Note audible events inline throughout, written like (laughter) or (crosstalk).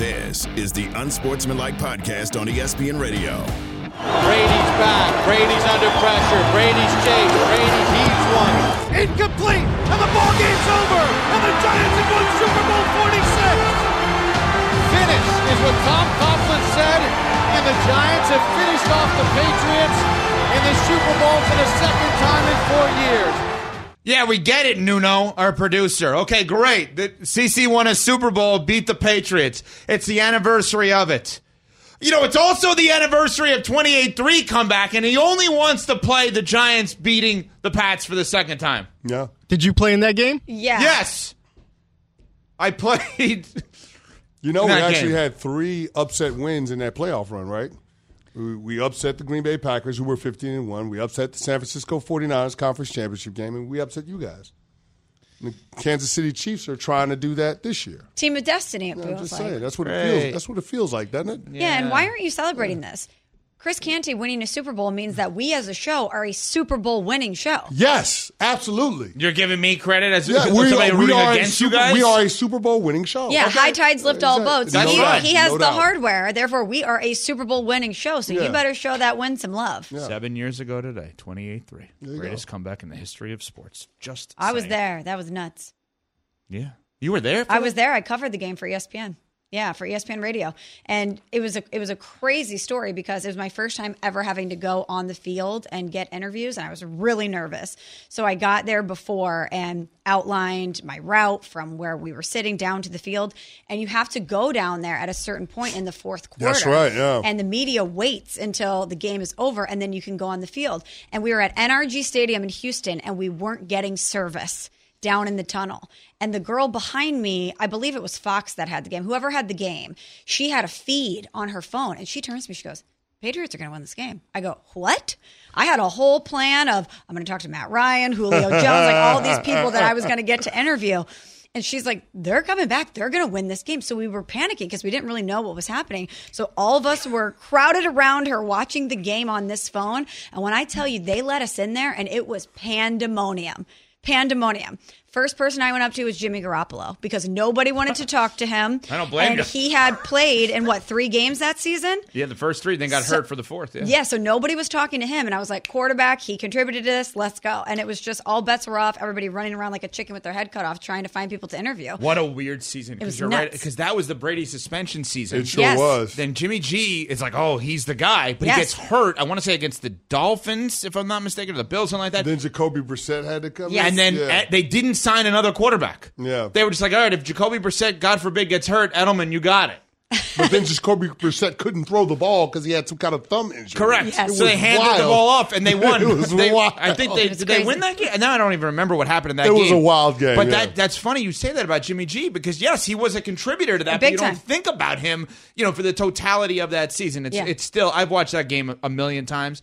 This is the Unsportsmanlike Podcast on ESPN Radio. Brady's back. Brady's under pressure. Brady's chased. Brady heaves one. Incomplete. And the ball game's over. And the Giants have won Super Bowl 46. Finish is what Tom Coughlin said. And the Giants have finished off the Patriots in the Super Bowl for the second time in four years. Yeah, we get it, Nuno, our producer. Okay, great. The CC won a Super Bowl, beat the Patriots. It's the anniversary of it. You know, it's also the anniversary of 28-3 comeback, and he only wants to play the Giants beating the Pats for the second time. Yeah. Did you play in that game? Yeah. Yes. I played. You know, we actually game. had three upset wins in that playoff run, right? We, we upset the Green Bay Packers, who were 15 and 1. We upset the San Francisco 49ers conference championship game, and we upset you guys. The Kansas City Chiefs are trying to do that this year. Team of Destiny, it I'm feels just like. saying. That's what it Right. feels. That's what it feels like, doesn't it? Yeah, and why aren't you celebrating this? Chris Canty winning a Super Bowl means that we as a show are a Super Bowl winning show. Yes, absolutely. You're giving me credit as Yeah, we, somebody are, we, rooting are a against super, you guys? we are a Super Bowl winning show. Yeah, Okay. high tides lift all boats. That's he, right. he has No the doubt. hardware, therefore we are a Super Bowl winning show. So Yeah. you better show that win some love. Seven years ago today, 28-3. Greatest comeback in the history of sports. Just I was there. That was nuts. Yeah. You were there? for I that? was there. I covered the game for ESPN. Yeah, for ESPN Radio, and it was a it was a crazy story because it was my first time ever having to go on the field and get interviews, and I was really nervous. So I got there before and outlined my route from where we were sitting down to the field, and you have to go down there at a certain point in the fourth quarter. That's right, yeah. And the media waits until the game is over, and then you can go on the field. And we were at NRG Stadium in Houston, and we weren't getting service down in the tunnel. And the girl behind me, I believe it was Fox that had the game, whoever had the game, she had a feed on her phone and she turns to me, she goes, Patriots are going to win this game. I go, what? I had a whole plan of, I'm going to talk to Matt Ryan, Julio (laughs) Jones, like all these people that I was going to get to interview. And she's like, they're coming back. They're going to win this game. So we were panicking because we didn't really know what was happening. So all of us were crowded around her watching the game on this phone. And when I tell you, they let us in there and it was pandemonium. Pandemonium. First person I went up to was Jimmy Garoppolo because nobody wanted to talk to him. (laughs) I don't blame and you. he had played in what, three games that season? Yeah, the first three, then got hurt for the fourth. Yeah. Yeah, so nobody was talking to him. And I was like, quarterback, he contributed to this, let's go. And it was just all bets were off, everybody running around like a chicken with their head cut off, trying to find people to interview. What a weird season. was Because you're right. Because that was the Brady suspension season. It sure Yes. was. Then Jimmy G is like, oh, he's the guy, but Yes. he gets hurt. I want to say against the Dolphins, if I'm not mistaken, or the Bills, something like that. Then Jacoby Brissett had to come Yeah, and then Yeah. eh, they didn't sign another quarterback. Yeah. They were just like, all right, if Jacoby Brissett, God forbid, gets hurt, Edelman, you got it. But then Jacoby Brissett couldn't throw the ball because he had some kind of thumb injury. Correct. Yes. So they was handed the ball off and they (laughs) won. It was They- wild. I think they It was did they win that game. Now I don't even remember what happened in that game. It game. was a wild game, But yeah. that that's funny you say that about Jimmy G because yes, he was a contributor to that. but Big you don't think about him, you know, for the totality of that season. It's Yeah. it's still I've watched that game a million times.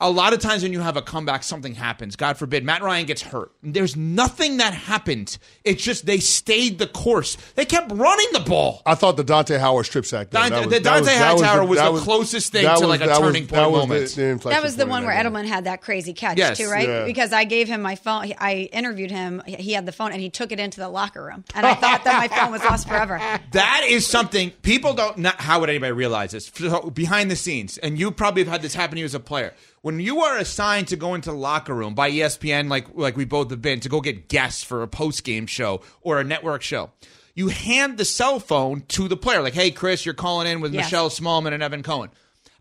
A lot of times when you have a comeback, something happens. God forbid, Matt Ryan gets hurt. There's nothing that happened. It's just they stayed the course. They kept running the ball. I thought the Dont'a Hightower strip sack. though, Dante- that was- the that Dante was- that was Hightower was that the closest thing that to, like, a that was- turning point that was the- moment. the That was the point one where that game. Edelman had that crazy catch Yes. too, right? Yeah. Because I gave him my phone. I interviewed him. He had the phone, and he took it into the locker room. And I thought that my phone was lost forever. (laughs) That is something people don't. Not, how would anybody realize this? So, behind the scenes, and you probably have had this happen to you as a player. When you are assigned to go into the locker room by ESPN, like like we both have been, to go get guests for a post game show or a network show, you hand the cell phone to the player. Like, hey, Chris, you're calling in with Yes. Michelle Smallman and Evan Cohen.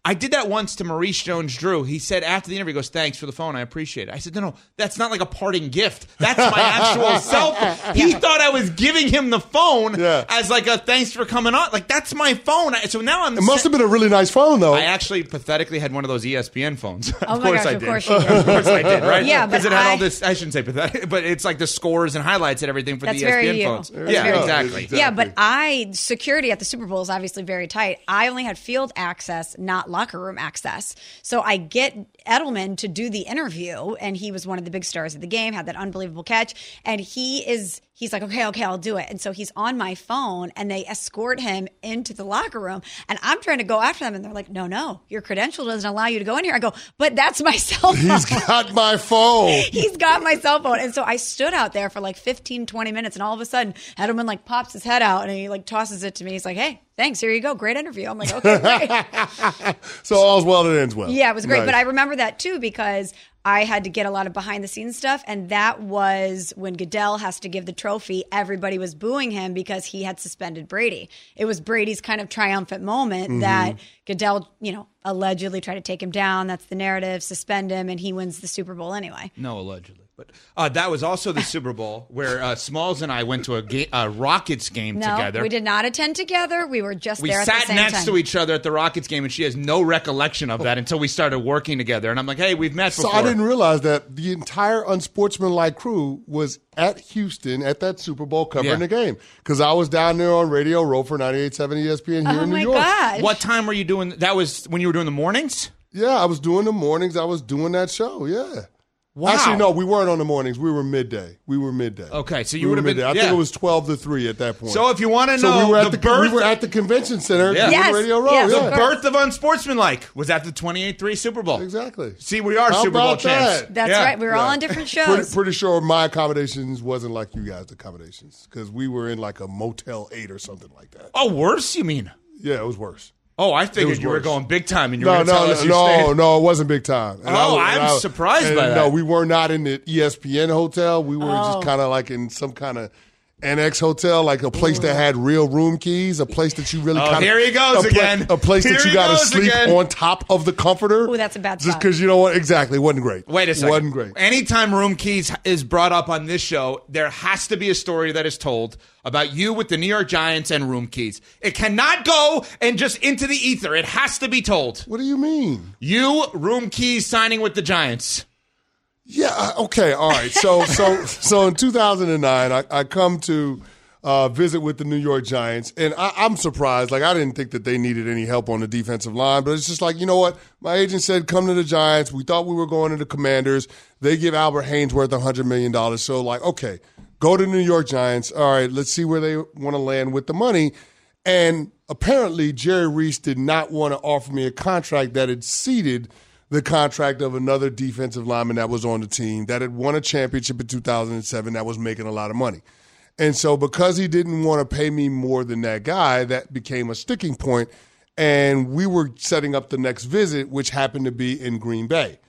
I did that once to Maurice Jones-Drew. He said after the interview, he goes, "Thanks for the phone. I appreciate it." I said, "No, no, that's not like a parting gift. That's my actual (laughs) cell phone." He thought I was giving him the phone Yeah. as like a thanks for coming on. Like that's my phone. So now I'm. It must have been a really nice phone, though. I actually pathetically had one of those ESPN phones. (laughs) Oh of Oh my course gosh, I of did. course (laughs) you did. of course I did. Right? Yeah, because it had I- all this. I shouldn't say pathetic, but it's like the scores and highlights and everything for That's the ESPN you. phones. That's yeah, very exactly. Exactly. Yeah, but I security at the Super Bowl is obviously very tight. I only had field access, not locker room access. So I get Edelman to do the interview, and he was one of the big stars of the game, had that unbelievable catch, and he is he's like, okay, okay, I'll do it. And so he's on my phone, and they escort him into the locker room, and I'm trying to go after them, and they're like, no, no, your credential doesn't allow you to go in here. I go, but that's my (laughs) cell phone. He's got my phone. (laughs) He's got my cell phone. And so I stood out there for like 15, 20 minutes. And all of a sudden, Edelman like pops his head out and he like tosses it to me. He's like, hey, thanks. Here you go. Great interview. I'm like, okay, great. (laughs) So all's well that ends well. yeah, it was great. Nice. But I remember that too because I had to get a lot of behind the scenes stuff. And that was when Goodell has to give the trophy. Everybody was booing him because he had suspended Brady. It was Brady's kind of triumphant moment Mm-hmm. that Goodell, you know, allegedly tried to take him down. That's the narrative, suspend him, and he wins the Super Bowl anyway. No, allegedly. But uh, that was also the Super Bowl (laughs) where uh, Smalls and I went to a, ga- a Rockets game No, together. we did not attend together. We were just We there at the sat same next time. to each other at the Rockets game, and she has no recollection of that until we started working together. And I'm like, "Hey, we've met So. I didn't realize that the entire unsportsmanlike crew was at Houston at that Super Bowl covering Yeah. the game because I was down there on Radio Row for 98.7 ESPN here oh in New York. gosh! What time were you doing? That was when you were doing the mornings. Yeah, I was doing the mornings. I was doing that show. Yeah. Wow. Actually, no, we weren't on the mornings. We were midday. We were midday. Okay, so you We were would've been- midday. I yeah. think it was twelve to three at that point. So if you want to So know we were at the, the, birth, we were at the convention center Yeah. doing Yes, Radio Row. yes, yeah. the birth of unsportsmanlike was at the 28-3 Super Bowl. Exactly. See, we are How Super Bowl about champs. That's Yeah. right. We were all on different Pretty, shows. pretty sure my accommodations wasn't like you guys' accommodations because we were in like a Motel 8 or something like that. Oh, worse? You mean? Yeah, it was worse. Oh, I figured you were going big time, and you No, were going to no, tell no, no, stayed. no, it wasn't big time. And Oh, I, I'm I- surprised by No, we were not in the ESPN hotel. We were Oh. just kind of like in some kind of annex hotel, like a place that mm-hmm. had real room keys, a place that you really Oh, kind of. here he goes a again. A place Here that you got to sleep again. on top of the comforter. Ooh, that's a bad Just because you know what? Exactly, wasn't great. Wait a second. wasn't great. Anytime room keys is brought up on this show, there has to be a story that is told about you with the New York Giants and room keys. It cannot go and just into the ether. It has to be told. What do you mean? You room keys signing with the Giants. Yeah. uh, Okay. All right. So (laughs) so so in 2009, I, I come to uh, visit with the New York Giants, and I, I'm surprised. Like I didn't think that they needed any help on the defensive line, but it's just like you know what? My agent said, "Come to the Giants." We thought we were going to the Commanders. They give Albert Haynesworth a hundred million dollars. So like, okay, go to the New York Giants. All right, let's see where they want to land with the money. And apparently, Jerry Reese did not want to offer me a contract that exceeded the contract of another defensive lineman that was on the team that had won a championship in 2007 that was making a lot of money. And so, because he didn't want to pay me more than that guy, that became a sticking point. And we were setting up the next visit, which happened to be in Green Bay.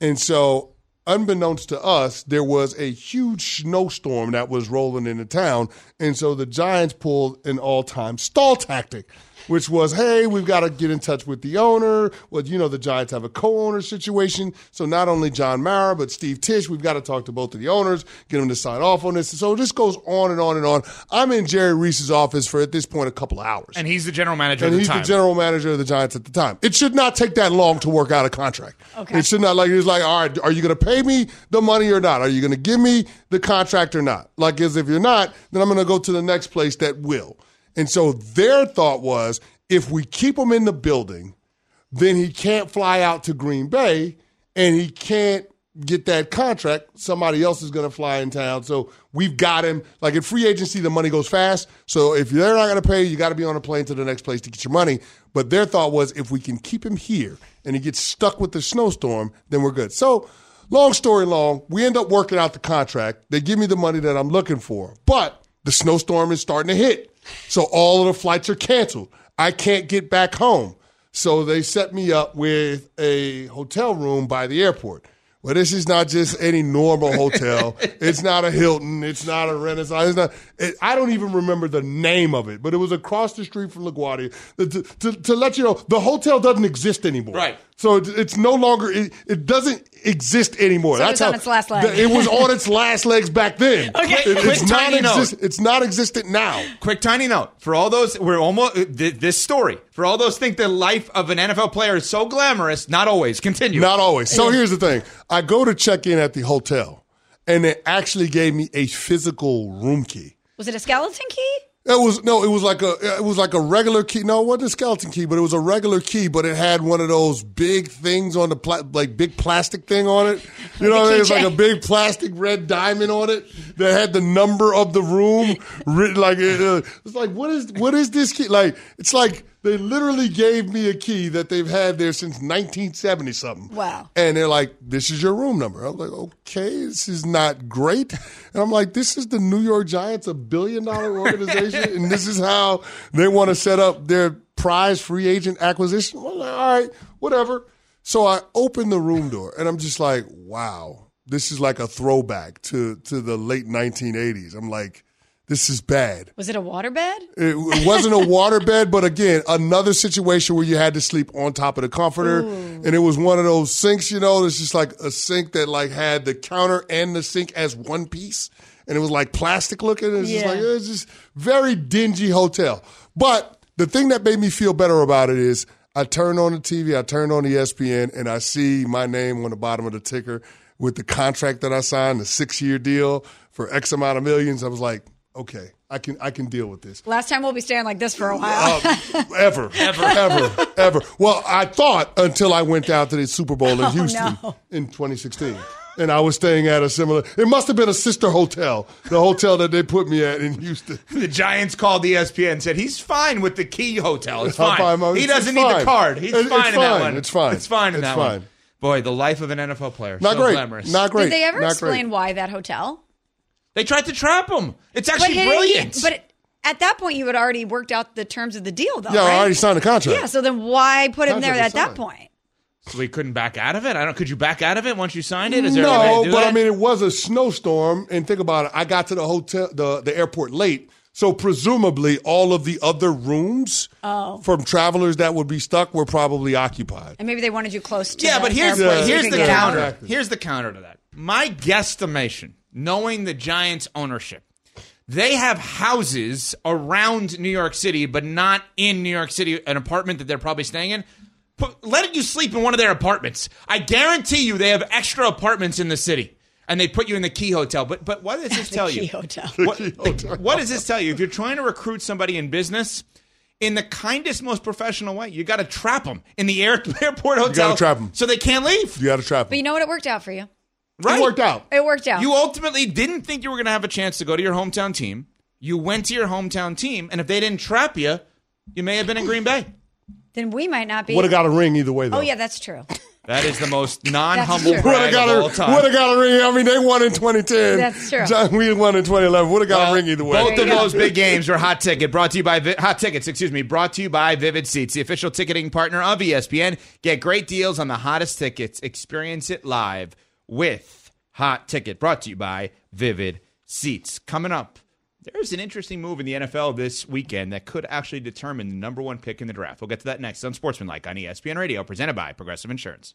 And so, unbeknownst to us, there was a huge snowstorm that was rolling into town. And so the Giants pulled an all time stall tactic, which was, hey, we've got to get in touch with the owner. Well, you know, the Giants have a co owner situation. So not only John Mara, but Steve Tisch, we've got to talk to both of the owners, get them to sign off on this. So this goes on and on and on. I'm in Jerry Reese's office for, at this point, a couple of hours. And he's the general manager And at the he's time. the general manager of the Giants at the time. It should not take that long to work out a contract. Okay. It should not like it's like, all right, are you going to pay me the money or not? Are you going to give me the contract or not? Like, as if you're not, then I'm going to go to the next place that will. And so their thought was, if we keep him in the building, then he can't fly out to Green Bay and he can't get that contract. Somebody else is going to fly in town. So we've got him. Like in free agency, the money goes fast. So if they're not going to pay you, got to be on a plane to the next place to get your money. But their thought was if we can keep him here and he gets stuck with the snowstorm, then we're good. So long story long, we end up working out the contract. They give me the money that I'm looking for. But the snowstorm is starting to hit. So all of the flights are canceled. I can't get back home. So they set me up with a hotel room by the airport. Well, this is not just any normal hotel. (laughs) it's not a Hilton. It's not a Renaissance. It's not. It, I don't even remember the name of it, but it was across the street from LaGuardia. To, to, to let you know, the hotel doesn't exist anymore. Right. So it, it's no longer. It, it doesn't exist anymore. So it That's was on how its last leg. the- it was on its last legs back then. (laughs) Okay. It- Quick it's not tiny note. exist. It's not existent now. Quick tiny note for all those we're almost uh, th- this story for all those think the life of an NFL player is so glamorous. Not always. Continue. Not always. So here's the thing. I go to check in at the hotel, and they actually gave me a physical room key. Was it a skeleton key? It was no, it was like a it was like a regular key. No, it wasn't a skeleton key, but it was a regular key, but it had one of those big things on the pla- like big plastic thing on it. (laughs) You know, what I mean? it's like a big plastic red diamond on it that had the number of the room written like it, uh, it's like what is what is this key? Like it's like they literally gave me a key that they've had there since 1970 something. Wow. And they're like, this is your room number. I'm like, okay, this is not great. And I'm like, this is the New York Giants, a billion dollar (laughs) organization, and this is how they want to set up their prize free agent acquisition. Well, all right, whatever. So I open the room door and I'm just like, wow, this is like a throwback to, to the late 1980s. I'm like, this is bad. Was it a waterbed? It, it wasn't a waterbed, but again, another situation where you had to sleep on top of the comforter, and it was one of those sinks. You know, it's just like a sink that like had the counter and the sink as one piece, and it was like plastic looking. It's just Yeah. like it was just very dingy hotel. But the thing that made me feel better about it is I turned on the TV, I turned on the ESPN, and I see my name on the bottom of the ticker with the contract that I signed, the six year deal for X amount of millions. I was like, okay, I can I can deal with this. Last time we'll be staying like this for a while. Uh, (laughs) ever, ever, ever, ever. Well, I thought until I went down to the Super Bowl in Houston no. in 2016. And I was staying at a similar, it must have been a sister hotel, the hotel that they put me at in Houston. (laughs) The Giants called ESPN and said he's fine with the Key Hotel. It's (laughs) fine. fine, Mo. he It's- doesn't it's need fine. the card. He's It's- fine it's in that one. It's fine. It's fine in It's that fine. one. Boy, the life of an NFL player. Not so great. glamorous. Not great. Did they ever Not explain great. why that hotel? They tried to trap him. It's actually hey, brilliant. But at that point, you had already worked out the terms of the deal, though. Yeah, I already signed the contract. Yeah, so then why put him there at was that point? so we couldn't back out of it. I don't. Could you back out of it once you signed it? Is there a way No, to do but that? I mean, it was a snowstorm, and think about it. I got to the hotel, the the airport late, so presumably all of the other rooms Oh. from travelers that would be stuck were probably occupied. And maybe they wanted you close to yeah, the but here's Yeah, here's the counter. Exactly. Here's the counter to that. My guesstimation, knowing the Giants' ownership, they have houses around New York City, but not in New York City, an apartment that they're probably staying in. Put, let you sleep in one of their apartments. I guarantee you, they have extra apartments in the city, and they put you in the Key Hotel. But but what does this (laughs) tell Key you? Hotel. What, what does this tell you? If you're trying to recruit somebody in business, in the kindest, most professional way, you got to trap them in the air, (laughs) airport hotel. You got to trap them so they can't leave. You got to trap them. But you know what? It worked out for you. Right? It worked out. It worked out. You ultimately didn't think you were going to have a chance to go to your hometown team. You went to your hometown team, and if they didn't trap you, you may have been in Green Bay. then we might not be. Would have got a ring either way, though. oh, yeah, that's true. That is the most (laughs) non-humble Would brag have got of all a time. would have got a ring. I mean, they won in 2010. That's true. John, we won in 2011. Would have got Well, a ring either way. Both of go. those big games were hot ticket. Brought to you by Vi- hot tickets. Excuse me. Brought to you by Vivid Seats, the official ticketing partner of ESPN. Get great deals on the hottest tickets. Experience it live with Hot Ticket. Brought to you by Vivid Seats. Coming up, there's an interesting move in the NFL this weekend that could actually determine the number one pick in the draft. We'll get to that next on Sportsmanlike on ESPN Radio, presented by Progressive Insurance.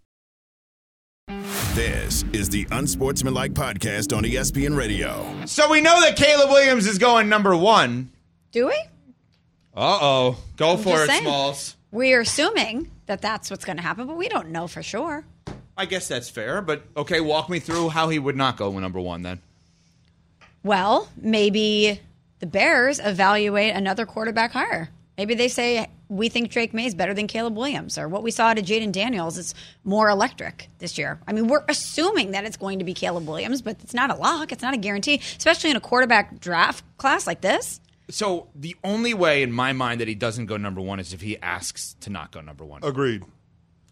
This is the Unsportsmanlike Podcast on ESPN Radio. So we know that Caleb Williams is going number one. Do we? Uh oh. Go for it, saying. Smalls. We are assuming that that's what's going to happen, but we don't know for sure. I guess that's fair, but okay, walk me through how he would not go number one then. Well, maybe the Bears evaluate another quarterback higher. Maybe they say we think Drake Maye is better than Caleb Williams, or what we saw to Jayden Daniels is more electric this year. I mean, we're assuming that it's going to be Caleb Williams, but it's not a lock. It's not a guarantee, especially in a quarterback draft class like this. So the only way in my mind that he doesn't go number one is if he asks to not go number one. Agreed.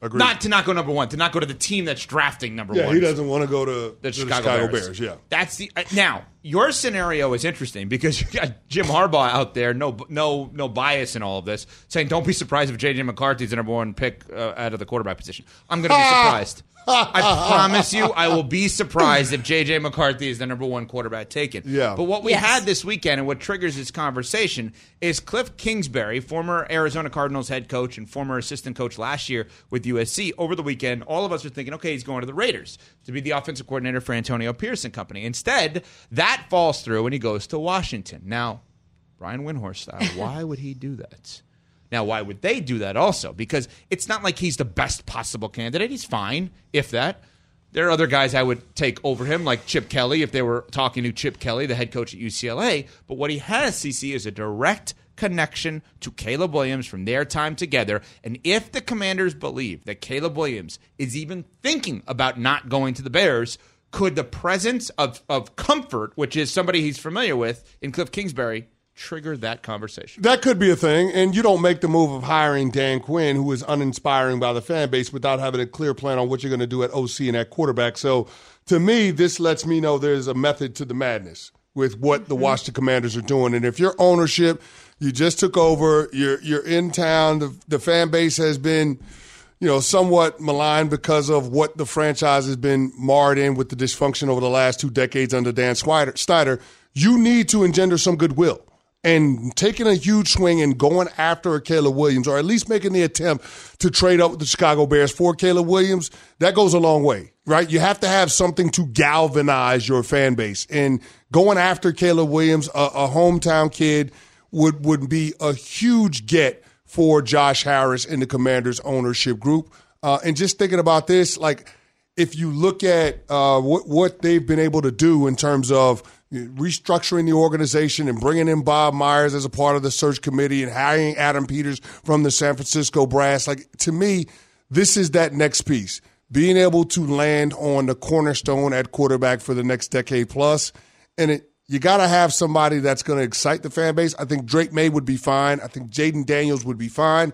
Agreed. Not to not go number one, to not go to the team that's drafting number yeah, one. he doesn't want to go to the to Chicago, Chicago Bears. Bears. Yeah. That's the uh, now your scenario is interesting because you got Jim Harbaugh out there, no no no bias in all of this, saying don't be surprised if JJ McCarthy's the number one pick uh, out of the quarterback position. I'm going to be surprised. I (laughs) promise you, I will be surprised if JJ McCarthy is the number one quarterback taken. Yeah. But what we Yes. had this weekend and what triggers this conversation is Cliff Kingsbury, former Arizona Cardinals head coach and former assistant coach last year with USC. Over the weekend, all of us were thinking, okay, he's going to the Raiders to be the offensive coordinator for Antonio Pierce and Company. Instead, that falls through and he goes to Washington. Now, Brian Windhorst style, why would he do that? Now, why would they do that also? Because it's not like he's the best possible candidate. He's fine, if that. There are other guys I would take over him, like Chip Kelly, if they were talking to Chip Kelly, the head coach at UCLA. But what he has, CC, is a direct connection to Caleb Williams from their time together. And if the commanders believe that Caleb Williams is even thinking about not going to the Bears, could the presence of, of comfort, which is somebody he's familiar with in Cliff Kingsbury, trigger that conversation? That could be a thing, and you don't make the move of hiring Dan Quinn, who is uninspiring by the fan base, without having a clear plan on what you're going to do at OC and at quarterback. So, to me, this lets me know there's a method to the madness with what the mm-hmm. Washington Commanders are doing. And if your ownership, you just took over, you're you're in town, the, the fan base has been you know, somewhat maligned because of what the franchise has been marred in with the dysfunction over the last two decades under Dan Snyder. Snyder, you need to engender some goodwill. And taking a huge swing and going after a Caleb Williams, or at least making the attempt to trade up with the Chicago Bears for Caleb Williams, that goes a long way, right? You have to have something to galvanize your fan base. And going after Caleb Williams, a, a hometown kid, would, would be a huge get for Josh Harris and the Commanders ownership group. Uh, and just thinking about this, like if you look at uh, what what they've been able to do in terms of restructuring the organization and bringing in Bob Myers as a part of the search committee and hiring Adam Peters from the San Francisco Brass, like to me, this is that next piece. Being able to land on the cornerstone at quarterback for the next decade plus, and it, you got to have somebody that's going to excite the fan base. I think Drake Maye would be fine. I think Jayden Daniels would be fine,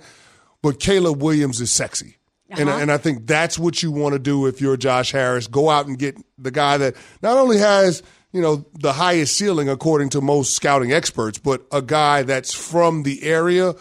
but Caleb Williams is sexy. And, uh-huh. and I think that's what you want to do if you're Josh Harris. Go out and get the guy that not only has you know the highest ceiling according to most scouting experts, but a guy that's from the area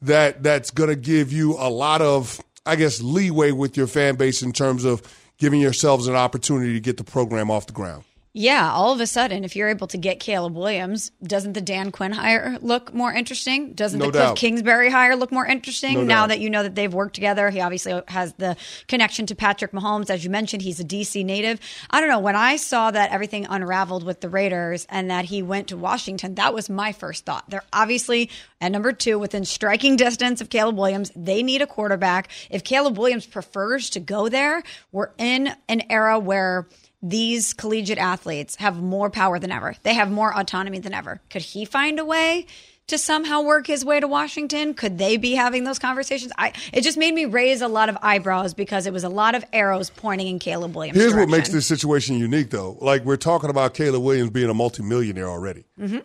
that that's going to give you a lot of I guess leeway with your fan base in terms of giving yourselves an opportunity to get the program off the ground. Yeah, all of a sudden, if you're able to get Caleb Williams, doesn't the Dan Quinn hire look more interesting? Doesn't No the Cliff doubt. Kingsbury hire look more interesting No now doubt. that you know that they've worked together? He obviously has the connection to Patrick Mahomes. As you mentioned, he's a DC native. I don't know. When I saw that everything unraveled with the Raiders and that he went to Washington, that was my first thought. They're obviously at number two within striking distance of Caleb Williams. They need a quarterback. If Caleb Williams prefers to go there, we're in an era where these collegiate athletes have more power than ever. They have more autonomy than ever. Could he find a way to somehow work his way to Washington? Could they be having those conversations? I it just made me raise a lot of eyebrows because it was a lot of arrows pointing in Caleb Williams. Here's what makes this situation unique, though. Like we're talking about Caleb Williams being a multimillionaire already. Mm-hmm.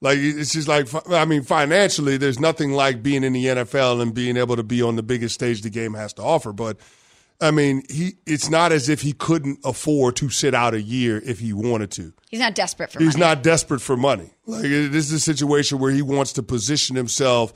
Like it's just like I mean, financially, there's nothing like being in the NFL and being able to be on the biggest stage the game has to offer. But I mean, he it's not as if he couldn't afford to sit out a year if he wanted to. He's not desperate for He's money. not desperate for money. Like it- this is a situation where he wants to position himself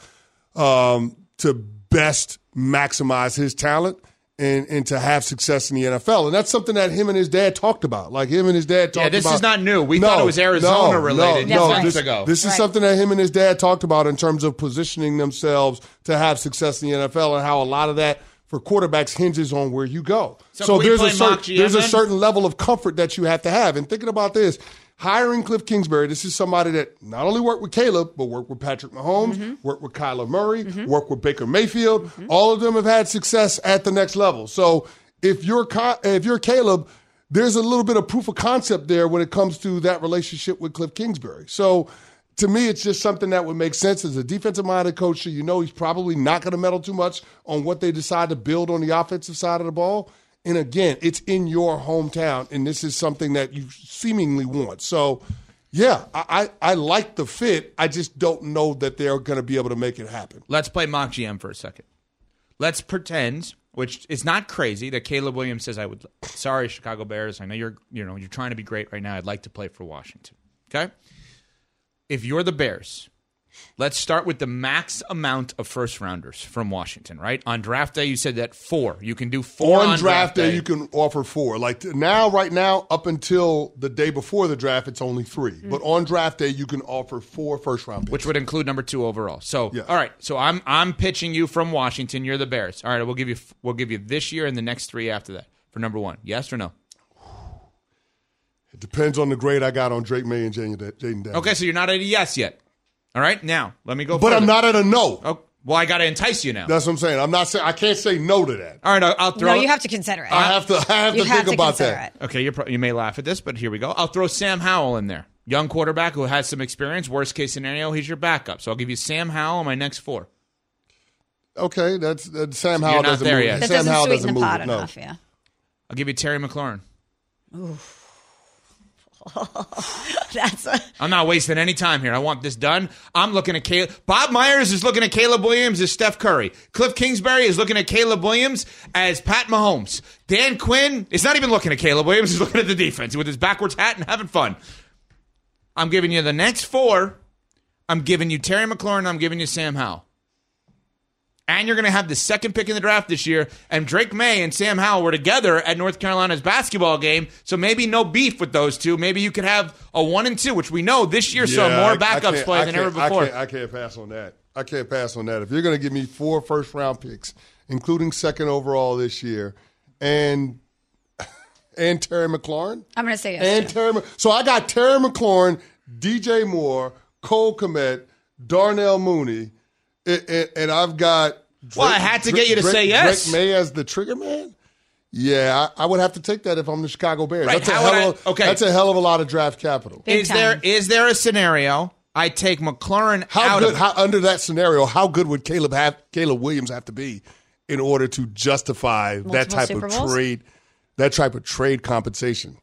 um, to best maximize his talent and and to have success in the NFL. And that's something that him and his dad talked about. Like him and his dad talked Yeah, this about. is not new. We thought it was Arizona related No, right. this, ago. This is Right. something that him and his dad talked about in terms of positioning themselves to have success in the NFL and how a lot of that for quarterbacks hinges on where you go. So we there's a certain there's a certain level of comfort that you have to have. And thinking about this, hiring Cliff Kingsbury, this is somebody that not only worked with Caleb, but worked with Patrick Mahomes, Mm-hmm. worked with Kyler Murray, worked with Baker Mayfield. All of them have had success at the next level. So if you're if you're Caleb, there's a little bit of proof of concept there when it comes to that relationship with Cliff Kingsbury. So to me, it's just something that would make sense as a defensive minded coach. So you know he's probably not going to meddle too much on what they decide to build on the offensive side of the ball. And again, it's in your hometown, and this is something that you seemingly want. So, yeah, I, I, I like the fit. I just don't know that they're going to be able to make it happen. Let's play mock GM for a second. Let's pretend, which is not crazy, that Caleb Williams says, "I would." Sorry, Chicago Bears. I know you're, you know, you're trying to be great right now. I'd like to play for Washington. Okay. If you're the Bears, let's start with the max amount of first rounders from Washington. Right on draft day, you said that four. You can do four on, draft day, you can offer four. Like now, right now, up until the day before the draft, it's only 3 mm. But on draft day, you can offer four first round picks. which would include number two overall. So, Yeah. all right. So I'm I'm pitching you from Washington. You're the Bears. All right. We'll give you we'll give you this year and the next three after that for number one. Yes or no? It depends on the grade I got on Drake Maye and Jayden Jayden Daniels. Okay. So you're not at a yes yet. All right. Now let me go. but I'm not at a no. Oh, well, I got to entice you now. That's what I'm saying. I'm not saying I can't say no to that. All right. I'll, I'll throw. No, you have to consider it. I have to. I have you to have think to about that. it. Okay. You're pro- you may laugh at this, but here we go. I'll throw Sam Howell in there. Young quarterback who has some experience. Worst case scenario, he's your backup. So I'll give you Sam Howell on my next four. Okay, that's, that's Sam you're Howell not doesn't there move. yet. That Sam doesn't Howell sweeten doesn't the move pot it. No. yeah. I'll give you Terry McLaurin. (laughs) That's a, I'm not wasting any time here. I want this done. I'm looking at Caleb. Bob Myers is looking at Caleb Williams as Steph Curry. Cliff Kingsbury is looking at Caleb Williams as Pat Mahomes. Dan Quinn is not even looking at Caleb Williams. He's (laughs) looking at the defense with his backwards hat and having fun. I'm giving you the next four. I'm giving you Terry McLaurin. I'm giving you Sam Howell. And you're going to have the second pick in the draft this year. And Drake Maye and Sam Howell were together at North Carolina's basketball game. So maybe no beef with those two. Maybe you could have a one and two, which we know this year saw more I- I backups can't- play I than ever can't- I before. can't, I can't pass on that. I can't pass on that. If you're going to give me four first round picks, including second overall this year, and (laughs) and Terry McLaurin, I'm going to say yes. and too. Terry, so I got Terry McLaurin, DJ Moore, Cole Kmet, Darnell Mooney, and, and, and I've got. Well, I had to get you to Drake- say yes. Drake Maye as the trigger man. Yeah, I, I would have to take that if I'm the Chicago Bears. Right, That's a hell would of, I- okay. That's a hell of a lot of draft capital. Big is there time. is there a scenario I take McLaurin How out good? of How, under that scenario, how good would Caleb have? Caleb Williams have to be in order to justify that type Super of Bowls? trade, that type of trade compensation?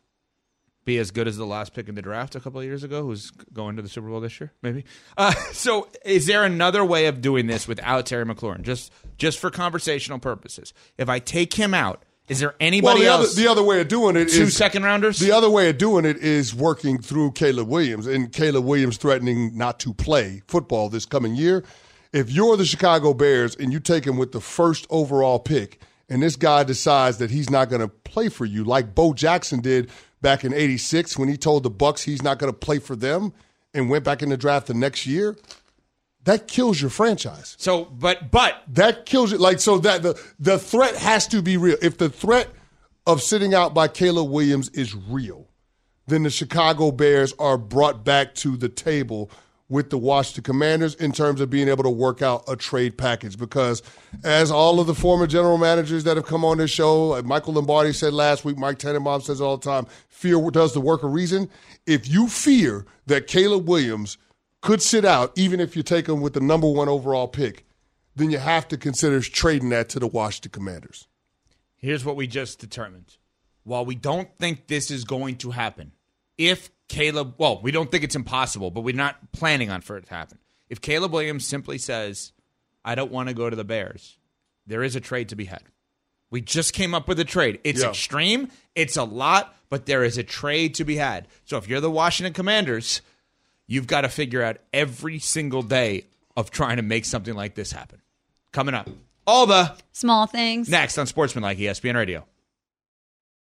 Be as good as the last pick in the draft a couple of years ago, who's going to the Super Bowl this year, maybe. Uh, (laughs) so, is there another way of doing this without Terry McLaurin, just just for conversational purposes? If I take him out, is there Well, anybody the other, else? the other way of doing it is two second rounders. The other way of doing it is working through Caleb Williams and Caleb Williams threatening not to play football this coming year. If you're the Chicago Bears and you take him with the first overall pick, and this guy decides that he's not going to play for you, like Bo Jackson did back in '86 when he told the Bucs he's not going to play for them, and went back in the draft the next year, that kills your franchise so, but but that kills it. Like so that the the threat has to be real. If the threat of sitting out by Caleb Williams is real, then the Chicago Bears are brought back to the table with the Washington Commanders in terms of being able to work out a trade package. Because as all of the former general managers that have come on this show, Michael Lombardi said last week, Mike Tannenbaum says all the time, fear does the work of reason. If you fear that Caleb Williams could sit out, even if you take him with the number one overall pick, then you have to consider trading that to the Washington Commanders. here's what we just determined. While we don't think this is going to happen, if Caleb, well, we don't think it's impossible, but we're not planning on for it to happen. If Caleb Williams simply says, I don't want to go to the Bears, there is a trade to be had. We just came up with a trade. It's Yeah. extreme, it's a lot, but there is a trade to be had. So if you're the Washington Commanders, you've got to figure out every single day of trying to make something like this happen. Coming up. All the Small things. next on Sportsmanlike ESPN Radio.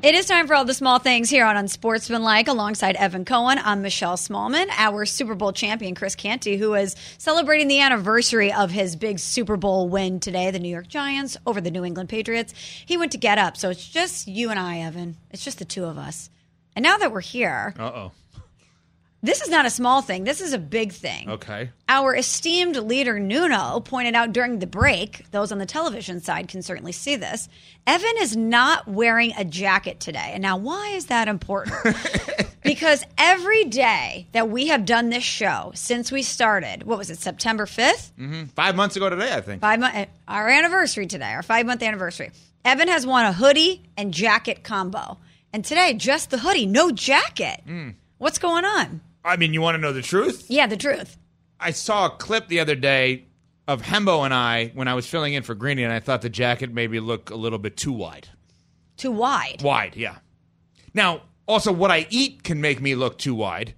It is time for all the small things here on Unsportsmanlike alongside Evan Cohen. I'm Michelle Smallman, our Super Bowl champion, Chris Canty, who is celebrating the anniversary of his big Super Bowl win today, the New York Giants over the New England Patriots. He went to get up. So it's just you and I, Evan. It's just the two of us. And now that we're here, Uh oh. This is not a small thing. This is a big thing. Okay. Our esteemed leader Nuno pointed out during the break, those on the television side can certainly see this. Evan is not wearing a jacket today. And now, why is that important? (laughs) because every day that we have done this show since we started, what was it, September 5th? Mm-hmm. Five months ago today, I think. Five month, eh, our anniversary today, our five month anniversary. Evan has won a hoodie and jacket combo. And today, just the hoodie, no jacket. Mm. What's going on? I mean, you want to know the truth? Yeah, the truth. I saw a clip the other day of Hembo and I when I was filling in for Greeny, and I thought the jacket maybe looked a little bit too wide. Too wide. Wide, yeah. Now, also, what I eat can make me look too wide,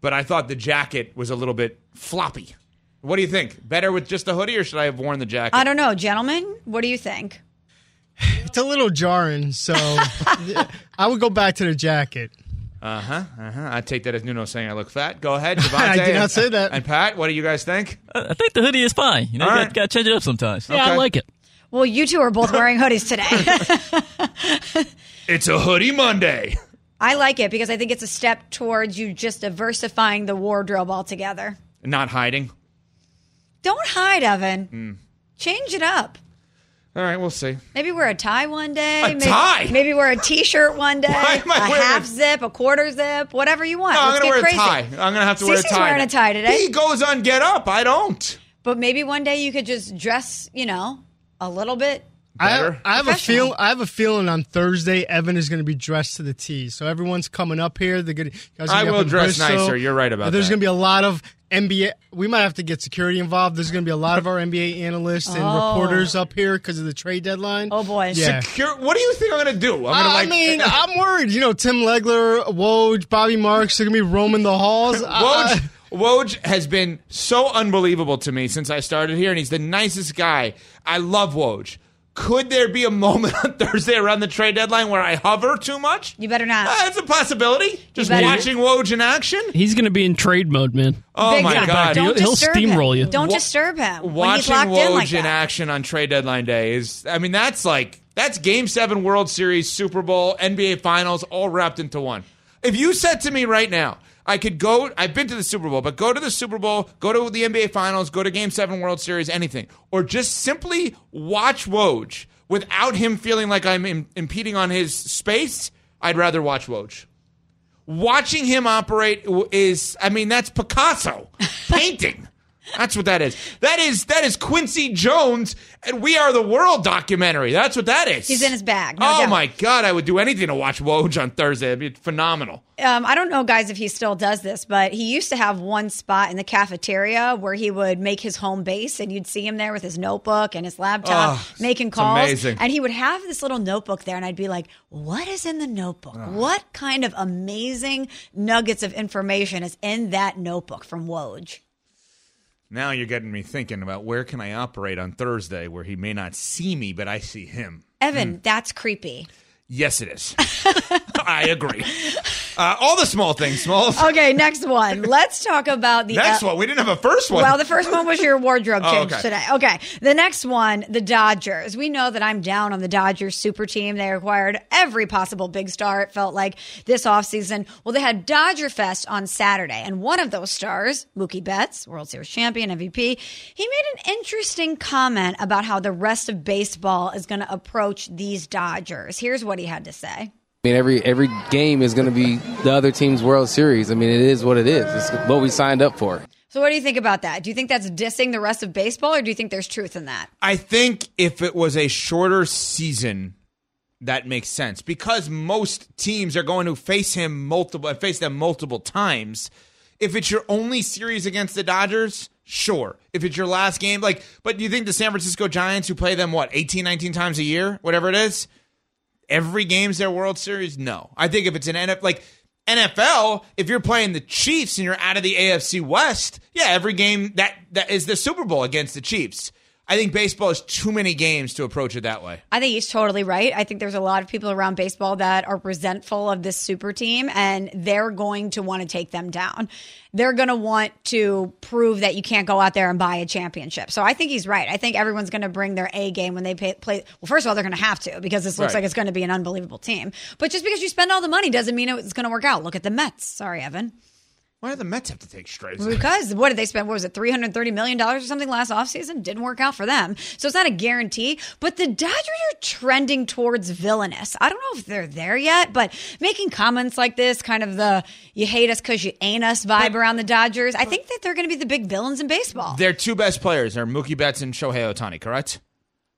but I thought the jacket was a little bit floppy. What do you think? Better with just a hoodie, or should I have worn the jacket? I don't know, gentlemen. What do you think? It's a little jarring, so (laughs) I would go back to the jacket. Uh huh. Uh huh. I take that as Nuno saying I look fat. Go ahead, (laughs) I Javante. did not and- say that. And Pat, what do you guys think? I think the hoodie is fine. You know, All you right. got to change it up sometimes. Yeah, Okay. I like it. Well, you two are both wearing hoodies today. (laughs) It's a hoodie Monday. I like it because I think it's a step towards you just diversifying the wardrobe altogether. Not hiding. Don't hide, Evan. Hmm. Change it up. All right, we'll see. Maybe wear a tie one day. A maybe, tie? Maybe wear a t-shirt one day. (laughs) Why am I a wearing half a- zip, a quarter zip, whatever you want. No, I'm Let's gonna get wear crazy. a tie. I'm gonna have to wear a tie. wearing a tie today. He goes on Get Up. I don't. But maybe one day you could just dress, you know, a little bit. I Better. have, I have a feel. I have a feeling on Thursday Evan is going to be dressed to the T. So everyone's coming up here. They're going to. I will dress nicer. You're right about There's that. going to be a lot of NBA. We might have to get security involved. There's going to be a lot of our NBA analysts and oh. reporters up here because of the trade deadline. Oh boy. Yeah. Secure. What do you think I'm gonna do? I'm gonna I like. mean, (laughs) I'm worried. You know, Tim Legler, Woj, Bobby Marks, they're going to be roaming the halls. (laughs) I- Woj, Woj has been so unbelievable to me since I started here, and he's the nicest guy. I love Woj. Could there be a moment (laughs) on Thursday around the trade deadline where I hover too much? You better not. Uh, that's a possibility. Just better- watching Woj in action. He's going to be in trade mode, man. Oh Big my time. god! Don't He'll- he'll disturb steamroll him. you. Don't Wa- disturb him when he's Watching locked Woj in like in that. action on trade deadline day is, I mean, that's like that's Game Seven World Series, Super Bowl, NBA Finals, all wrapped into one. If you said to me right now, I could go. I've been to the Super Bowl, but go to the Super Bowl, go to the NBA Finals, go to Game Seven World Series, anything, or just simply watch Woj without him feeling like I'm im- impeding on his space. I'd rather watch Woj. Watching him operate is, I mean, that's Picasso (laughs) painting. That's what that is. That is that is Quincy Jones and We Are the World documentary. That's what that is. He's in his bag, no oh doubt. my god, I would do anything to watch Woj on Thursday. It'd be phenomenal. um, I don't know, guys, if he still does this, but he used to have one spot in the cafeteria where he would make his home base, and you'd see him there with his notebook and his laptop Oh, making calls. amazing. And he would have this little notebook there, and I'd be like, "What is in the notebook? What kind of amazing nuggets of information is in that notebook from Woj?" Now you're getting me thinking about where can I operate on Thursday where he may not see me, but I see him. Evan, Hmm. that's creepy. Yes, it is. (laughs) I agree. Uh, all the small things, small. (laughs) Okay, next one. Let's talk about the Next uh, one, we didn't have a first one. Well, the first one was your wardrobe (laughs) Oh, change okay. today. Okay. The next one, the Dodgers. We know that I'm down on the Dodgers super team. They acquired every possible big star, it felt like, this offseason. Well, they had Dodger Fest on Saturday, and one of those stars, Mookie Betts, World Series champion, MVP, he made an interesting comment about how the rest of baseball is going to approach these Dodgers. Here's what he had to say. I mean, every every game is going to be the other team's World Series. I mean, it is what it is. It's what we signed up for. So, what do you think about that? Do you think that's dissing the rest of baseball, or do you think there's truth in that? I think if it was a shorter season, that makes sense because most teams are going to face him multiple, face them multiple times. If it's your only series against the Dodgers, sure. If it's your last game, like, but do you think the San Francisco Giants, who play them what 18, 19 times a year, whatever it is, every game's their World Series? No. I think if it's an NFL, like NFL, if you're playing the Chiefs and you're out of the AFC West, yeah, every game that that is the Super Bowl against the Chiefs. I think baseball is too many games to approach it that way. I think he's totally right. I think there's a lot of people around baseball that are resentful of this super team and they're going to want to take them down. They're going to want to prove that you can't go out there and buy a championship. So I think he's right. I think everyone's going to bring their A game when they pay, play. Well, first of all, they're going to have to because this looks Right. like it's going to be an unbelievable team. But just because you spend all the money doesn't mean it's going to work out. Look at the Mets. Sorry, Evan. Why do the Mets have to take strikes? (laughs) Because what did they spend? What was it, three hundred thirty million dollars or something last offseason? Didn't work out for them, so it's not a guarantee. But the Dodgers are trending towards villainous. I don't know if they're there yet, but making comments like this, kind of the "you hate us because you ain't us" vibe around the Dodgers. I think that they're going to be the big villains in baseball. Their two best players are Mookie Betts and Shohei Ohtani, correct?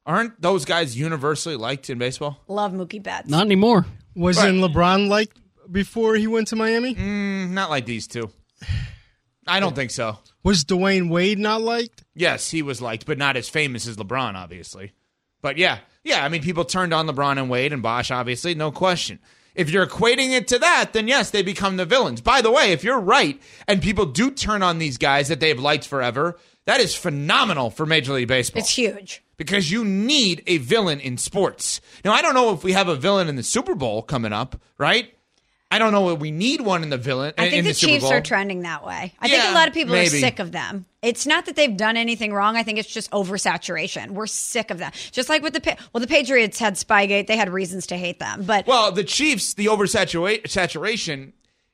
Aren't those guys universally liked in baseball? Love Mookie Betts. Not anymore. Was in LeBron like before he went to Miami? Mm, not like these two. I don't think so. Was Dwyane Wade not liked? Yes, he was liked, but not as famous as LeBron, obviously. But yeah, yeah, I mean, people turned on LeBron and Wade and Bosh, obviously, no question. If you're equating it to that, then yes, they become the villains. By the way, if you're right and people do turn on these guys that they've liked forever, that is phenomenal for Major League Baseball. It's huge. because you need a villain in sports. Now, I don't know if we have a villain in the Super Bowl coming up, right? I don't know if we need one in the villain. I in think the, the Chiefs are trending that way. I think a lot of people maybe. are sick of them. It's not that they've done anything wrong. I think it's just oversaturation. We're sick of them. Just like with the well, the Patriots had Spygate. They had reasons to hate them, but Well, the Chiefs, the oversaturation, saturation,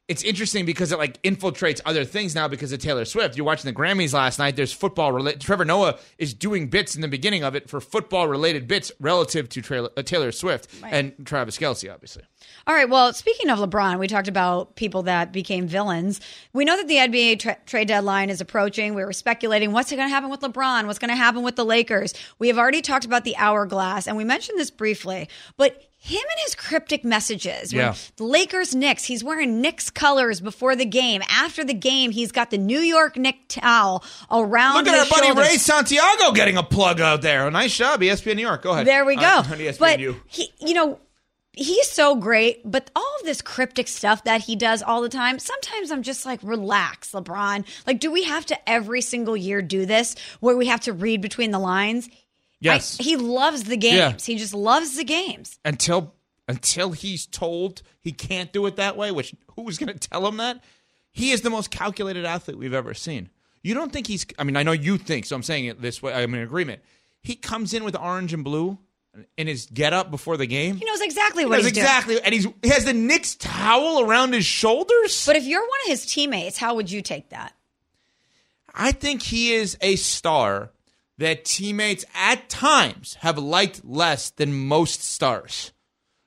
it's interesting because it like infiltrates other things now because of Taylor Swift. You're watching the Grammys last night. There's football related. Trevor Noah is doing bits in the beginning of it for football related bits relative to Taylor, uh, Taylor Swift and Travis Kelce, obviously. All right. Well, speaking of LeBron, we talked about people that became villains. We know that the NBA tra- trade deadline is approaching. We were speculating what's going to happen with LeBron, what's going to happen with the Lakers. We have already talked about the hourglass, and we mentioned this briefly, but. Him and his cryptic messages. When Yeah. The Lakers Knicks. He's wearing Knicks colors before the game. After the game, he's got the New York Knick towel around Look at our buddy shoulders. Ray Santiago getting a plug out there. Nice job, ESPN New York. Go ahead. There we uh, go. On (laughs) E ESPN but he, you know, he's so great. But all of this cryptic stuff that he does all the time, sometimes I'm just like, relax, LeBron. Like, do we have to every single year do this where we have to read between the lines? Yes. I- he loves the games. He just loves the games. until until he's told he can't do it that way, which who's going to tell him that? He is the most calculated athlete we've ever seen. You don't think he's I mean, I know you think, so I'm saying it this way. I'm in agreement. He comes in with orange and blue in his get up before the game. He knows exactly He what knows he's exactly and he's he has the Knicks towel around his shoulders. But if you're one of his teammates, how would you take that? I think he is a star that teammates at times have liked less than most stars.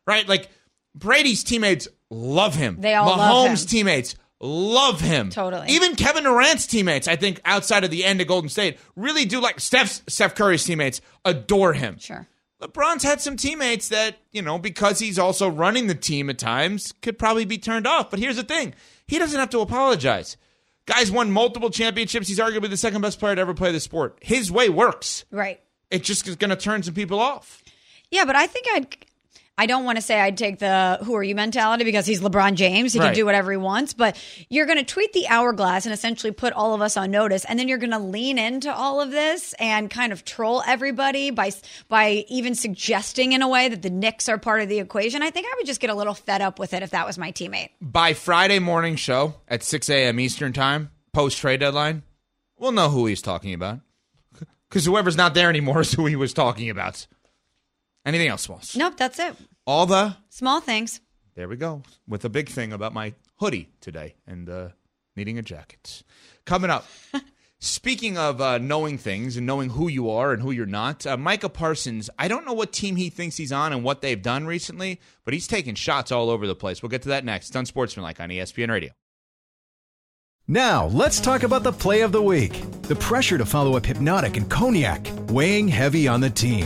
Right? Like Brady's teammates love him. They all Mahomes' love him. teammates love him. Totally. Even Kevin Durant's teammates, I think, outside of the end of Golden State, really do like Steph's Steph Curry's teammates adore him. Sure. LeBron's had some teammates that, you know, because he's also running the team at times, could probably be turned off. But here's the thing he doesn't have to apologize. Guy's won multiple championships. He's arguably the second best player to ever play the sport. His way works. Right. It just is going to turn some people off. Yeah, but I think I'd. I don't want to say I'd take the "Who are you?" mentality because he's LeBron James. He Right. can do whatever he wants. But you're going to tweet the hourglass and essentially put all of us on notice, and then you're going to lean into all of this and kind of troll everybody by by even suggesting in a way that the Knicks are part of the equation. I think I would just get a little fed up with it if that was my teammate. By Friday morning show at 6 a.m. Eastern Time, post trade deadline, we'll know who he's talking about. (laughs) Because whoever's not there anymore is who he was talking about. Anything else, Smalls? Nope, that's it. All the Small things. There we go. With a big thing about my hoodie today and uh, needing a jacket. Coming up, (laughs) Speaking of uh, knowing things and knowing who you are and who you're not, uh, Micah Parsons, I don't know what team he thinks he's on and what they've done recently, but he's taking shots all over the place. We'll get to that next. It's Unsportsmanlike on ESPN Radio. Now, let's talk about the play of the week. The pressure to follow up Hpnotiq and Cognac, weighing heavy on the team.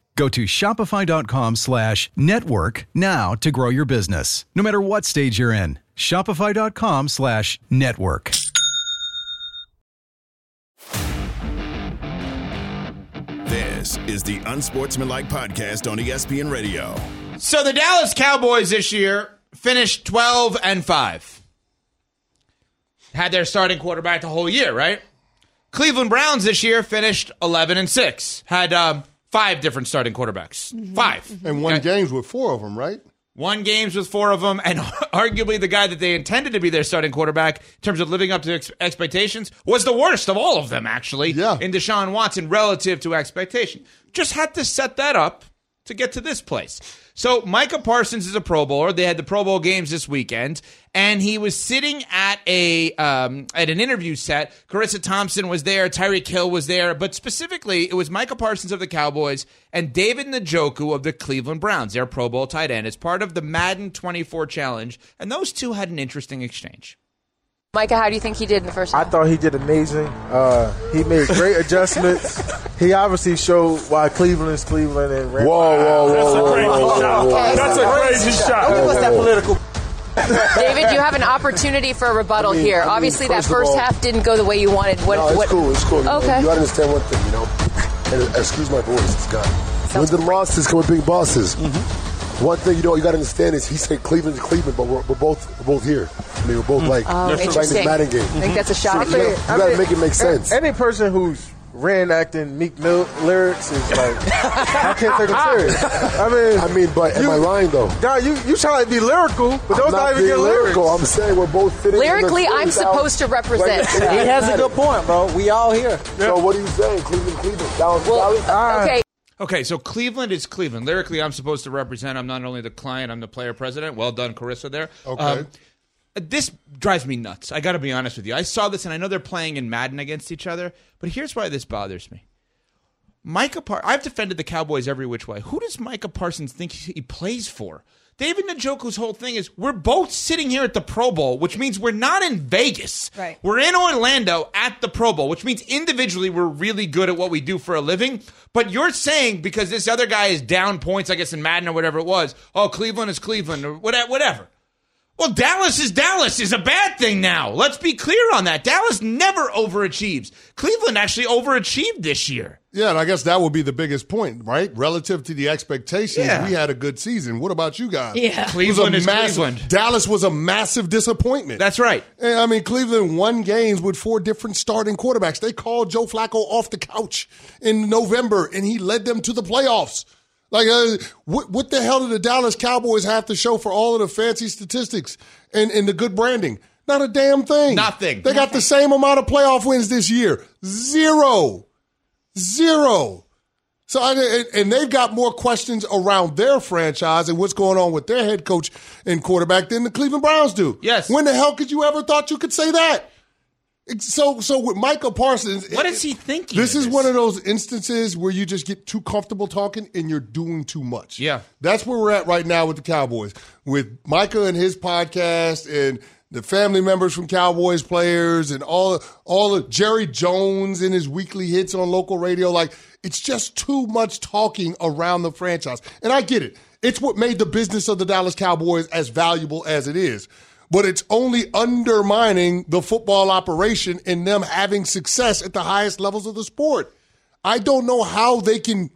Go to shopify.com slash network now to grow your business, no matter what stage you're in. Shopify.com slash network. This is the Unsportsmanlike Podcast on ESPN Radio. So the Dallas Cowboys this year finished 12 and 5. Had their starting quarterback the whole year, right? Cleveland Browns this year finished 11 and 6. Had um, five different starting quarterbacks. Mm-hmm. Five. Mm-hmm. And won games with four of them, right? Won games with four of them, and (laughs) arguably the guy that they intended to be their starting quarterback in terms of living up to ex- expectations was the worst of all of them, actually, Yeah. in Deshaun Watson relative to expectation. Just had to set that up to get to this place. So Micah Parsons is a Pro Bowler. They had the Pro Bowl games this weekend, and he was sitting at a um, at an interview set. Charissa Thompson was there, Tyreek Hill was there, but specifically it was Micah Parsons of the Cowboys and David Njoku of the Cleveland Browns, their Pro Bowl tight end, as part of the Madden 24 challenge, and those two had an interesting exchange. Micah, how do you think he did in the first half? I thought he did amazing. Uh, he made great (laughs) adjustments. he obviously showed why Cleveland is Cleveland and ran. Whoa, whoa, whoa, That's a whoa, crazy whoa, shot. whoa, whoa, That's whoa. a crazy shot. Whoa, What's that whoa, whoa. political? (laughs) David, you have an opportunity for a rebuttal I mean- here. I mean, Obviously, that first of first all- half didn't go the way you wanted. What? no, it's what? cool. It's cool. You know, Okay. you gotta understand one thing, you know. And uh, excuse my voice, it's gone. When the losses come with big bosses. One thing you know you got to understand is he said Cleveland's Cleveland, but we're, we're both we're both here. I mean, we're both mm. like Oh, playing this interesting. Madden game. I think that's a shot. So you gotta, you gotta make it make sense. Any person who's reenacting Meek Mill lyrics is like, I can't take him serious. I mean, (laughs) I mean, but am I lying though? Nah, you you trying to be lyrical, but those I'm not, not even being good lyrical. lyrics. I'm saying we're both fitting. in the Lyrically, I'm supposed to represent. Right. He has a good point, bro. We all here. So what are you saying, Cleveland, Cleveland? Dallas, Well, Dallas? okay. Okay, so Cleveland is Cleveland. Lyrically, I'm supposed to represent. I'm not only the client, I'm the player president. Well done, Charissa. There. Um, Okay. this drives me nuts. I got to be honest with you. I saw this, and I know they're playing in Madden against each other. But here's why this bothers me. Micah Par- I've defended the Cowboys every which way. Who does Micah Parsons think he plays for? David Njoku's whole thing is we're both sitting here at the Pro Bowl, which means we're not in Vegas. Right. We're in Orlando at the Pro Bowl, which means individually we're really good at what we do for a living. But you're saying because this other guy is down points, I guess in Madden or whatever it was, oh, Cleveland is Cleveland or whate- whatever. Well, Dallas is Dallas is a bad thing now. Let's be clear on that. Dallas never overachieves. Cleveland actually overachieved this year. Yeah, and I guess that would be the biggest point, right? Relative to the expectations, Yeah. we had a good season. What about you guys? Yeah. It was a Cleveland is massive- Cleveland. Dallas was a massive disappointment. That's right. And, I mean, Cleveland won games with four different starting quarterbacks. They called Joe Flacco off the couch in November, and he led them to the playoffs. Like, uh, what, what the hell did the Dallas Cowboys have to show for all of the fancy statistics and, and the good branding? Not a damn thing. Nothing. They got the same amount of playoff wins this year. Zero. Zero. So, I- and- they've got more questions around their franchise and what's going on with their head coach and quarterback than the Cleveland Browns do. Yes. When the hell could you ever thought you could say that? So, so with Michael Parsons, What is he thinking? This of is one of those instances where you just get too comfortable talking and you're doing too much. Yeah. That's where we're at right now with the Cowboys. With Micah and his podcast and the family members from Cowboys players and all all of Jerry Jones and his weekly hits on local radio. Like it's just too much talking around the franchise. And I get it. It's what made the business of the Dallas Cowboys as valuable as it is. But it's only undermining the football operation and them having success at the highest levels of the sport. I don't know how they can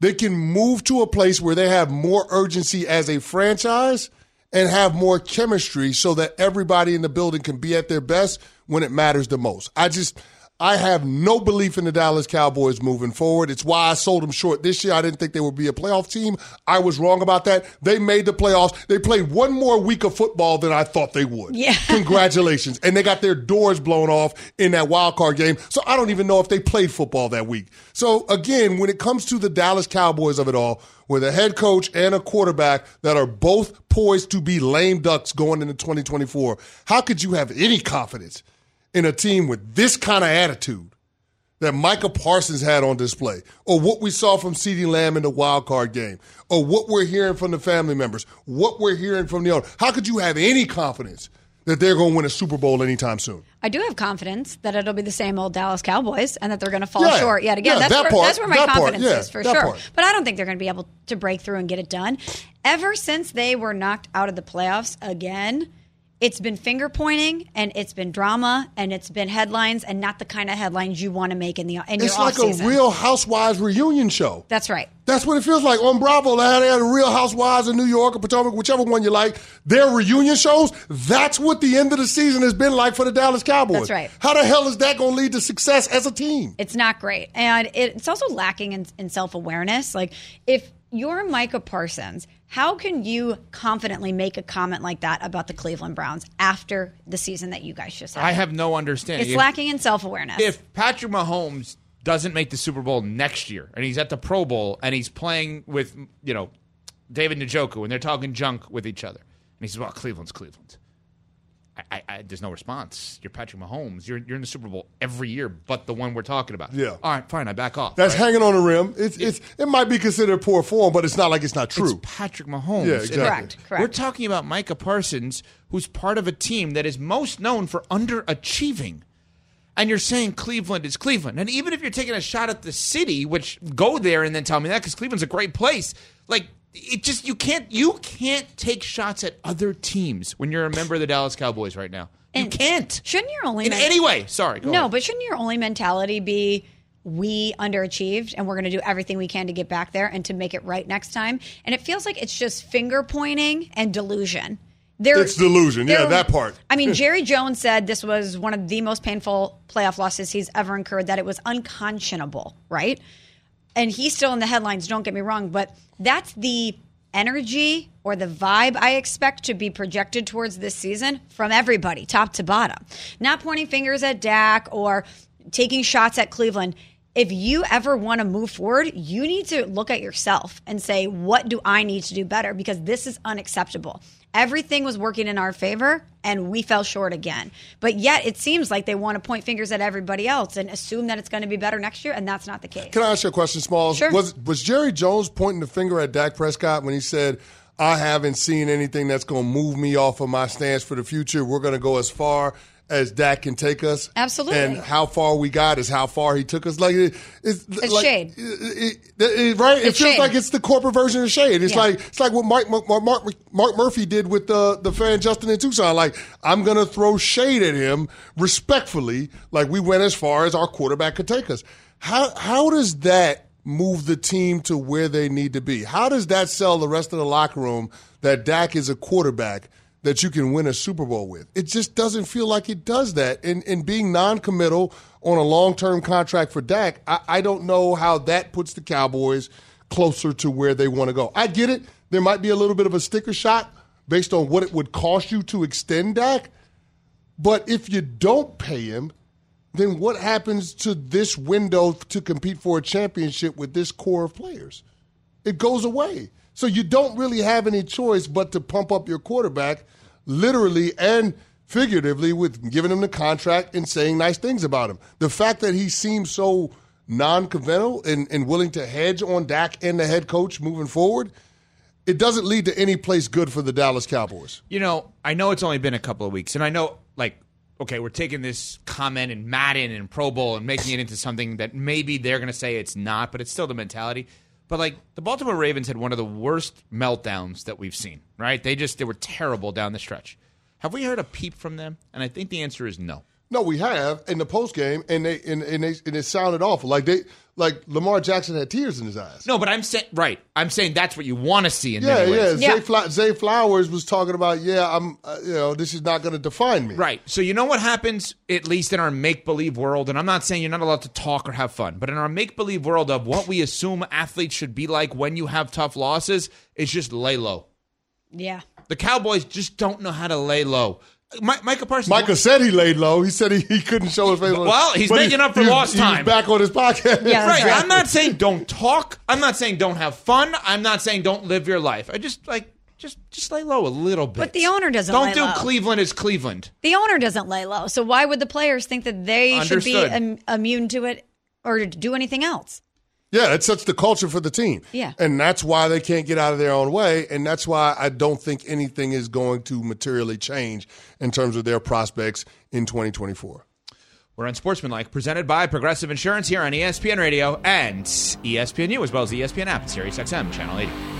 they can move to a place where they have more urgency as a franchise and have more chemistry so that everybody in the building can be at their best when it matters the most. I just I have no belief in the Dallas Cowboys moving forward. It's why I sold them short this year. I didn't think they would be a playoff team. I was wrong about that. They made the playoffs. They played one more week of football than I thought they would. Yeah. (laughs) Congratulations. And they got their doors blown off in that wild card game. So I don't even know if they played football that week. So again, when it comes to the Dallas Cowboys of it all, with a head coach and a quarterback that are both poised to be lame ducks going into 2024, how could you have any confidence in a team with this kind of attitude that Micah Parsons had on display, or what we saw from CeeDee Lamb in the wild card game, or what we're hearing from the family members, what we're hearing from the owner. How could you have any confidence that they're going to win a Super Bowl anytime soon? I do have confidence that it'll be the same old Dallas Cowboys and that they're going to fall Yeah. short yet again. Yeah, that's, that where, part- that's where my that part, confidence yeah, is for sure. part. But I don't think they're going to be able to break through and get it done. Ever since they were knocked out of the playoffs again, it's been finger pointing and it's been drama and it's been headlines and not the kind of headlines you want to make in the in It's your like offseason. a real Housewives reunion show. That's right. That's what it feels like on Bravo. They had, had Real Housewives in New York or Potomac, whichever one you like. Their reunion shows. That's what the end of the season has been like for the Dallas Cowboys. That's right. How the hell is that going to lead to success as a team? It's not great. And it's also lacking in, in self awareness. Like, if you're Micah Parsons, how can you confidently make a comment like that about the Cleveland Browns after the season that you guys just had? I have no understanding. It's If- lacking in self awareness. if Patrick Mahomes doesn't make the Super Bowl next year and he's at the Pro Bowl and he's playing with, you know, David Njoku and they're talking junk with each other, and he says, well, Cleveland's Cleveland. I, I, I, there's no response. You're Patrick Mahomes. You're, you're in the Super Bowl every year, but the one we're talking about. Yeah. All right, fine. I back off. That's right? hanging on the rim. It's, it's, it might be considered poor form, but it's not like it's not true. It's Patrick Mahomes. Yeah, exactly. Correct, correct. We're talking about Micah Parsons, who's part of a team that is most known for underachieving. And you're saying Cleveland is Cleveland. And even if you're taking a shot at the city, which go there and then tell me that because Cleveland's a great place, like it just you can't you can't take shots at other teams when you're a member of the Dallas Cowboys right now. You And can't. Shouldn't your only In men- any way. Sorry. Go no, ahead. but shouldn't your only mentality be we underachieved and we're going to do everything we can to get back there and to make it right next time? And it feels like it's just finger pointing and delusion. There, It's delusion. Yeah, that part. I mean, (laughs) Jerry Jones said this was one of the most painful playoff losses he's ever incurred, that it was unconscionable, right? And he's still in the headlines, don't get me wrong, but that's the energy or the vibe I expect to be projected towards this season from everybody, top to bottom. Not pointing fingers at Dak or taking shots at Cleveland. If you ever want to move forward, you need to look at yourself and say, what do I need to do better? Because this is unacceptable. Everything was working in our favor and we fell short again. But yet it seems like they want to point fingers at everybody else and assume that it's going to be better next year, and that's not the case. Can I ask you a question, Smalls? Sure. Was was Jerry Jones pointing the finger at Dak Prescott when he said, "I haven't seen anything that's going to move me off of my stance for the future. We're going to go as far as Dak can take us." Absolutely. And how far we got is how far he took us. Like it, it's, It's like, shade. it- it- right? It feels shade. like it's the corporate version of shade. It's Yeah. like it's like what Mark, Mark, Mark, Mark Murphy did with the the fan Justin in Tucson. Like I'm gonna throw shade at him respectfully. Like we went as far as our quarterback could take us. How how does that move the team to where they need to be? How does that sell the rest of the locker room that Dak is a quarterback? That you can win a Super Bowl with. It just doesn't feel like it does that. And, and being non committal on a long term contract for Dak, I, I don't know how that puts the Cowboys closer to where they want to go. I get it. There might be a little bit of a sticker shot based on what it would cost you to extend Dak. But if you don't pay him, then what happens to this window to compete for a championship with this core of players? It goes away. So you don't really have any choice but to pump up your quarterback, literally and figuratively, with giving him the contract and saying nice things about him. The fact that he seems so non conventional and, and willing to hedge on Dak and the head coach moving forward, it doesn't lead to any place good for the Dallas Cowboys. You know, I know it's only been a couple of weeks, and I know, like, okay, we're taking this comment and Madden and Pro Bowl and making it into something that maybe they're going to say it's not, but it's still the mentality. But like the Baltimore Ravens had one of the worst meltdowns that we've seen. Right? They just they were terrible down the stretch. Have we heard a peep from them? And I think the answer is no. No, we have in the post game, and they and, and they and it sounded awful. Like they like Lamar Jackson had tears in his eyes. No, but I'm saying right. I'm saying that's what you want to see in Yeah, many yeah. ways. Zay, Fla- Zay Flowers was talking about, yeah, I'm, uh, you know, this is not going to define me. Right. So you know what happens, at least in our make believe world, and I'm not saying you're not allowed to talk or have fun, but in our make believe world of what we assume athletes should be like when you have tough losses, is just lay low. Yeah. The Cowboys just don't know how to lay low. Mi- Micah Parsons. Micah said he laid low. He said he, he couldn't show his face. Well, he's But making he- up for he lost he was time. back on his podcast. Yeah, right. I'm not saying don't talk. I'm not saying don't have fun. I'm not saying don't live your life. I just like just just lay low a little bit. But the owner doesn't Don't lay do low. Cleveland as Cleveland. The owner doesn't lay low. So why would the players think that they should be Im- immune to it or to do anything else? Yeah, it sets the culture for the team. Yeah. And that's why they can't get out of their own way. And that's why I don't think anything is going to materially change in terms of their prospects in 2024. We're on Sportsmanlike, presented by Progressive Insurance here on ESPN Radio and ESPNU, as well as the ESPN app and Sirius XM Channel 80.